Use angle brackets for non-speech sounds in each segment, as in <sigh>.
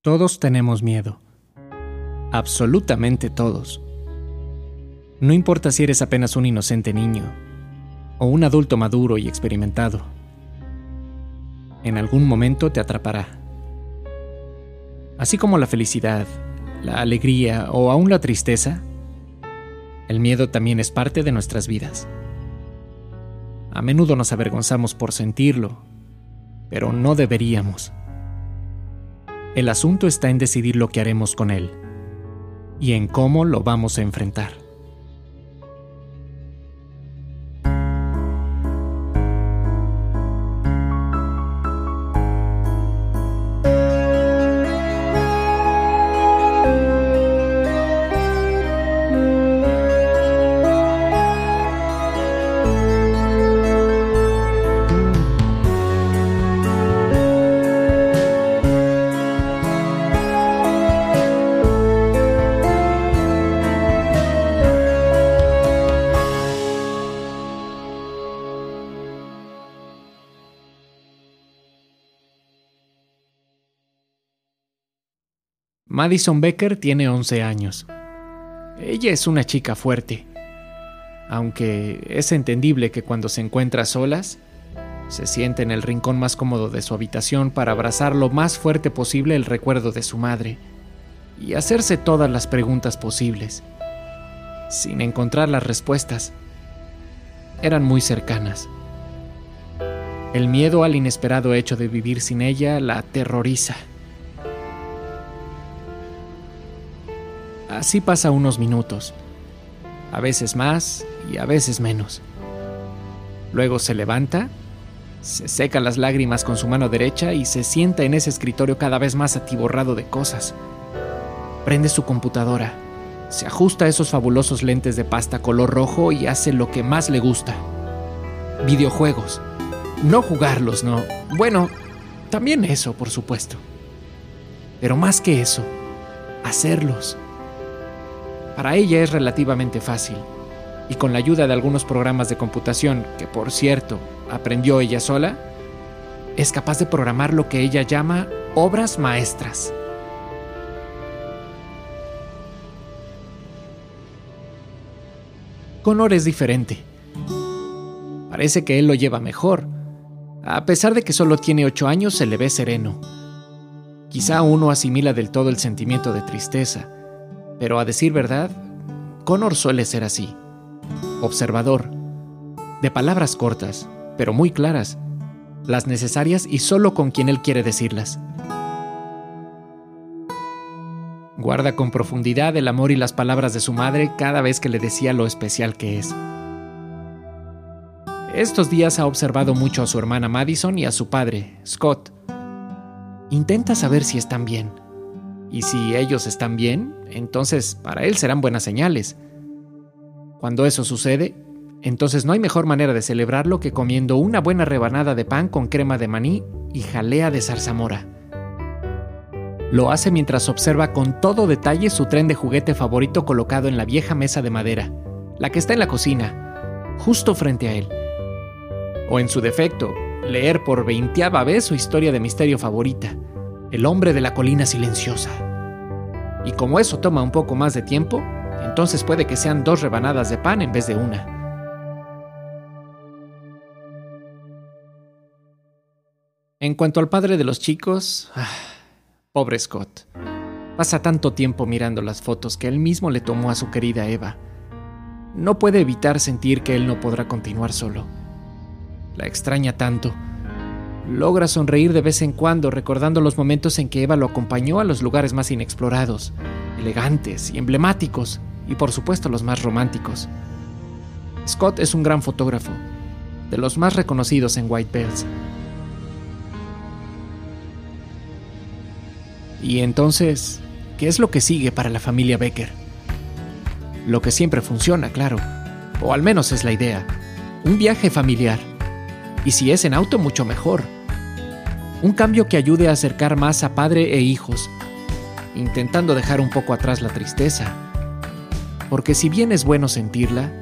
Todos tenemos miedo. Absolutamente todos. No importa si eres apenas un inocente niño o un adulto maduro y experimentado. En algún momento te atrapará. Así como la felicidad, la alegría o aún la tristeza, el miedo también es parte de nuestras vidas. A menudo nos avergonzamos por sentirlo, pero no deberíamos. El asunto está en decidir lo que haremos con él y en cómo lo vamos a enfrentar. Madison Becker tiene 11 años. Ella es una chica fuerte, aunque es entendible que cuando se encuentra solas, se siente en el rincón más cómodo de su habitación para abrazar lo más fuerte posible el recuerdo de su madre y hacerse todas las preguntas posibles, sin encontrar las respuestas. Eran muy cercanas. El miedo al inesperado hecho de vivir sin ella la aterroriza. Así pasa unos minutos, a veces más y a veces menos. Luego se levanta, se seca las lágrimas con su mano derecha y se sienta en ese escritorio cada vez más atiborrado de cosas. Prende su computadora, se ajusta a esos fabulosos lentes de pasta color rojo y hace lo que más le gusta. Videojuegos. No jugarlos, no. Bueno, también eso, por supuesto. Pero más que eso, hacerlos. Para ella es relativamente fácil, y con la ayuda de algunos programas de computación, que por cierto aprendió ella sola, es capaz de programar lo que ella llama obras maestras. Connor es diferente. Parece que él lo lleva mejor. A pesar de que solo tiene ocho años, se le ve sereno. Quizá uno asimila del todo el sentimiento de tristeza, pero a decir verdad, Connor suele ser así. Observador. De palabras cortas, pero muy claras. Las necesarias y solo con quien él quiere decirlas. Guarda con profundidad el amor y las palabras de su madre cada vez que le decía lo especial que es. Estos días ha observado mucho a su hermana Madison y a su padre, Scott. Intenta saber si están bien y si ellos están bien, entonces para él serán buenas señales. Cuando eso sucede, entonces no hay mejor manera de celebrarlo que comiendo una buena rebanada de pan con crema de maní y jalea de zarzamora. Lo hace mientras observa con todo detalle su tren de juguete favorito colocado en la vieja mesa de madera, la que está en la cocina, justo frente a él. O en su defecto, leer por veinteava vez su historia de misterio favorita, el hombre de la colina silenciosa. Y como eso toma un poco más de tiempo, entonces puede que sean dos rebanadas de pan en vez de una. En cuanto al padre de los chicos, ah, pobre Scott. Pasa tanto tiempo mirando las fotos que él mismo le tomó a su querida Eva. No puede evitar sentir que él no podrá continuar solo. La extraña tanto Logra sonreír de vez en cuando recordando los momentos en que Eva lo acompañó a los lugares más inexplorados, elegantes y emblemáticos, y por supuesto los más románticos. Scott es un gran fotógrafo, de los más reconocidos en White Bells. Y entonces, ¿qué es lo que sigue para la familia Becker? Lo que siempre funciona, claro, o al menos es la idea, un viaje familiar. Y si es en auto, mucho mejor un cambio que ayude a acercar más a padre e hijos, intentando dejar un poco atrás la tristeza. Porque si bien es bueno sentirla,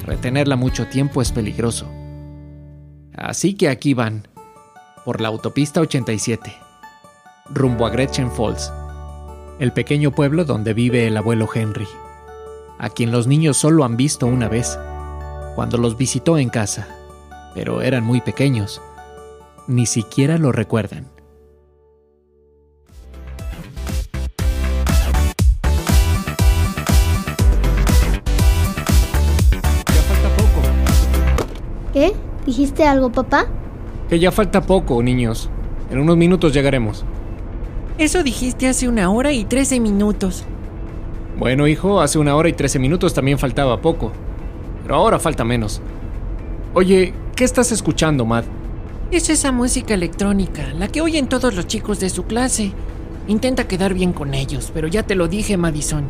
retenerla mucho tiempo es peligroso. Así que aquí van, por la autopista 87. rumbo a Gretchen Falls, el pequeño pueblo donde vive el abuelo Henry, a quien los niños solo han visto una vez, cuando los visitó en casa, pero eran muy pequeños, ni siquiera lo recuerdan. Ya falta poco. ¿Qué? ¿Dijiste algo, papá? Que ya falta poco, niños. En unos minutos llegaremos. Eso dijiste hace una hora y trece minutos. Bueno, hijo, hace una hora y trece minutos también faltaba poco. Pero ahora falta menos. Oye, ¿qué estás escuchando, Matt? Es esa música electrónica, la que oyen todos los chicos de su clase. Intenta quedar bien con ellos, pero ya te lo dije, Madison.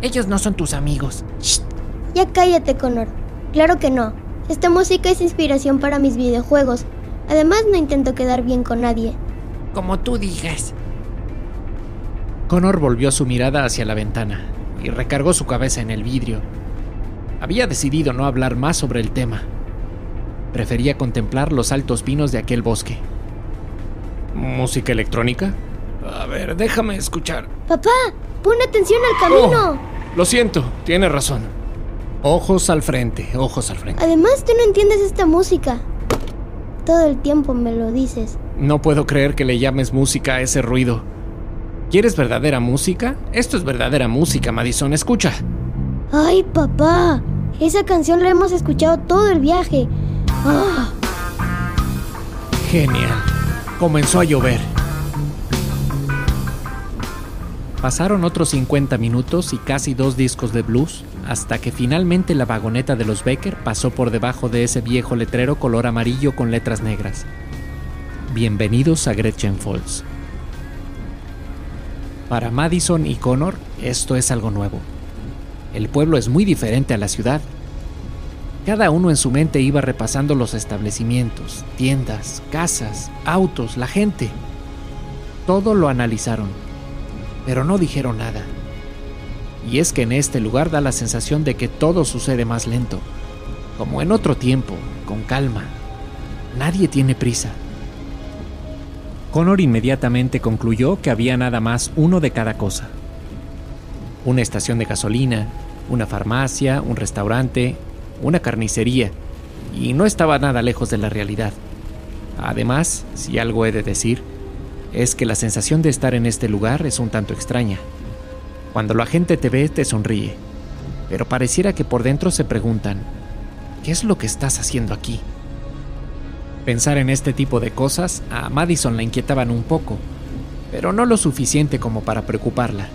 Ellos no son tus amigos. Shh. Ya cállate, Connor. Claro que no. Esta música es inspiración para mis videojuegos. Además, no intento quedar bien con nadie. Como tú digas. Connor volvió su mirada hacia la ventana y recargó su cabeza en el vidrio. Había decidido no hablar más sobre el tema. Prefería contemplar los altos pinos de aquel bosque. ¿Música electrónica? A ver, déjame escuchar. Papá, pon atención al camino. Oh, lo siento, tiene razón. Ojos al frente, ojos al frente. Además, tú no entiendes esta música. Todo el tiempo me lo dices. No puedo creer que le llames música a ese ruido. ¿Quieres verdadera música? Esto es verdadera música, Madison. Escucha. Ay, papá. Esa canción la hemos escuchado todo el viaje. Genial. Comenzó a llover. Pasaron otros 50 minutos y casi dos discos de blues hasta que finalmente la vagoneta de los Becker pasó por debajo de ese viejo letrero color amarillo con letras negras. Bienvenidos a Gretchen Falls. Para Madison y Connor, esto es algo nuevo. El pueblo es muy diferente a la ciudad. Cada uno en su mente iba repasando los establecimientos, tiendas, casas, autos, la gente. Todo lo analizaron, pero no dijeron nada. Y es que en este lugar da la sensación de que todo sucede más lento, como en otro tiempo, con calma. Nadie tiene prisa. Connor inmediatamente concluyó que había nada más uno de cada cosa. Una estación de gasolina, una farmacia, un restaurante, una carnicería, y no estaba nada lejos de la realidad. Además, si algo he de decir, es que la sensación de estar en este lugar es un tanto extraña. Cuando la gente te ve, te sonríe, pero pareciera que por dentro se preguntan, ¿qué es lo que estás haciendo aquí? Pensar en este tipo de cosas a Madison la inquietaban un poco, pero no lo suficiente como para preocuparla.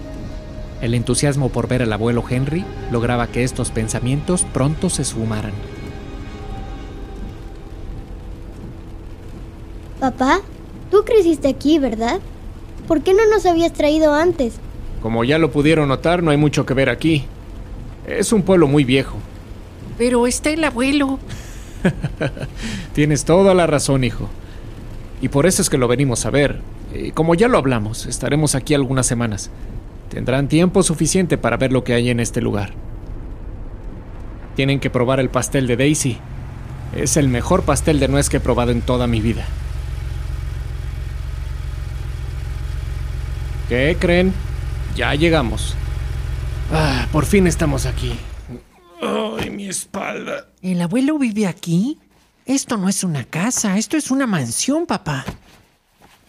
El entusiasmo por ver al abuelo Henry lograba que estos pensamientos pronto se esfumaran. Papá, tú creciste aquí, ¿verdad? ¿Por qué no nos habías traído antes? Como ya lo pudieron notar, no hay mucho que ver aquí. Es un pueblo muy viejo. Pero está el abuelo. <laughs> Tienes toda la razón, hijo. Y por eso es que lo venimos a ver. Y como ya lo hablamos, estaremos aquí algunas semanas. Tendrán tiempo suficiente para ver lo que hay en este lugar. Tienen que probar el pastel de Daisy. Es el mejor pastel de nuez que he probado en toda mi vida. ¿Qué creen? Ya llegamos. Ah, por fin estamos aquí. Ay, mi espalda. ¿El abuelo vive aquí? Esto no es una casa, esto es una mansión, papá.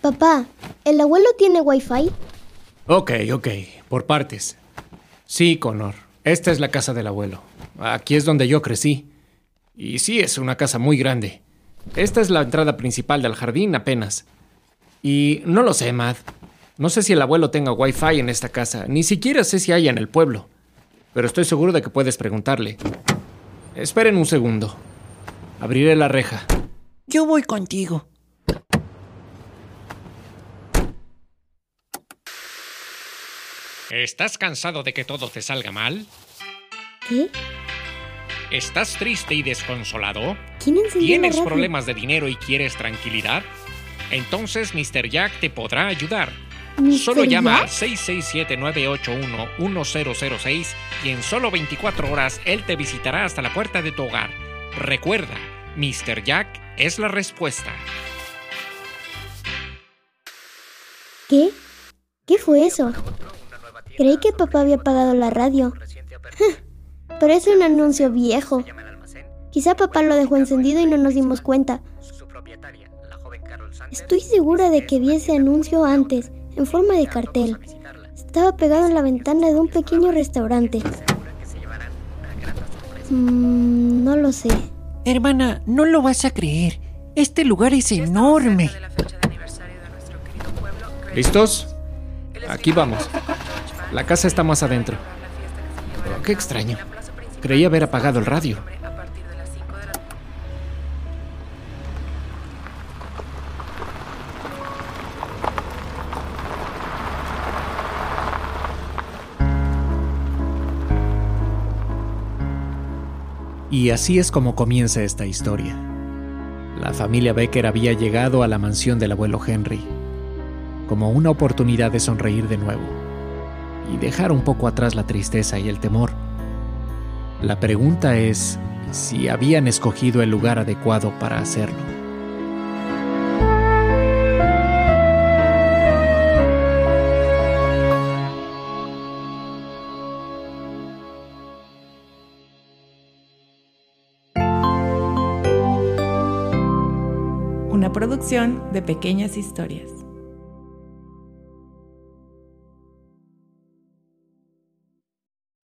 Papá, ¿el abuelo tiene wifi? Ok, ok, por partes. Sí, Connor, esta es la casa del abuelo. Aquí es donde yo crecí. Y sí, es una casa muy grande. Esta es la entrada principal del jardín apenas. Y no lo sé, Matt. No sé si el abuelo tenga wifi en esta casa, ni siquiera sé si hay en el pueblo. Pero estoy seguro de que puedes preguntarle. Esperen un segundo. Abriré la reja. Yo voy contigo. ¿Estás cansado de que todo te salga mal? ¿Qué? ¿Estás triste y desconsolado? ¿Quién la ¿Tienes problemas de dinero y quieres tranquilidad? Entonces Mr. Jack te podrá ayudar. ¿Mr. Solo llama al 667-981-1006 y en solo 24 horas él te visitará hasta la puerta de tu hogar. Recuerda, Mr. Jack es la respuesta. ¿Qué? ¿Qué fue eso? Creí que papá había apagado la radio. <laughs> Pero es un anuncio viejo. Quizá papá lo dejó encendido y no nos dimos cuenta. Estoy segura de que vi ese anuncio antes, en forma de cartel. Estaba pegado en la ventana de un pequeño restaurante. Mm, no lo sé. Hermana, no lo vas a creer. Este lugar es enorme. ¿Listos? Aquí vamos. La casa está más adentro. Pero qué extraño. Creí haber apagado el radio. Y así es como comienza esta historia. La familia Becker había llegado a la mansión del abuelo Henry como una oportunidad de sonreír de nuevo y dejar un poco atrás la tristeza y el temor. La pregunta es si habían escogido el lugar adecuado para hacerlo. Una producción de pequeñas historias.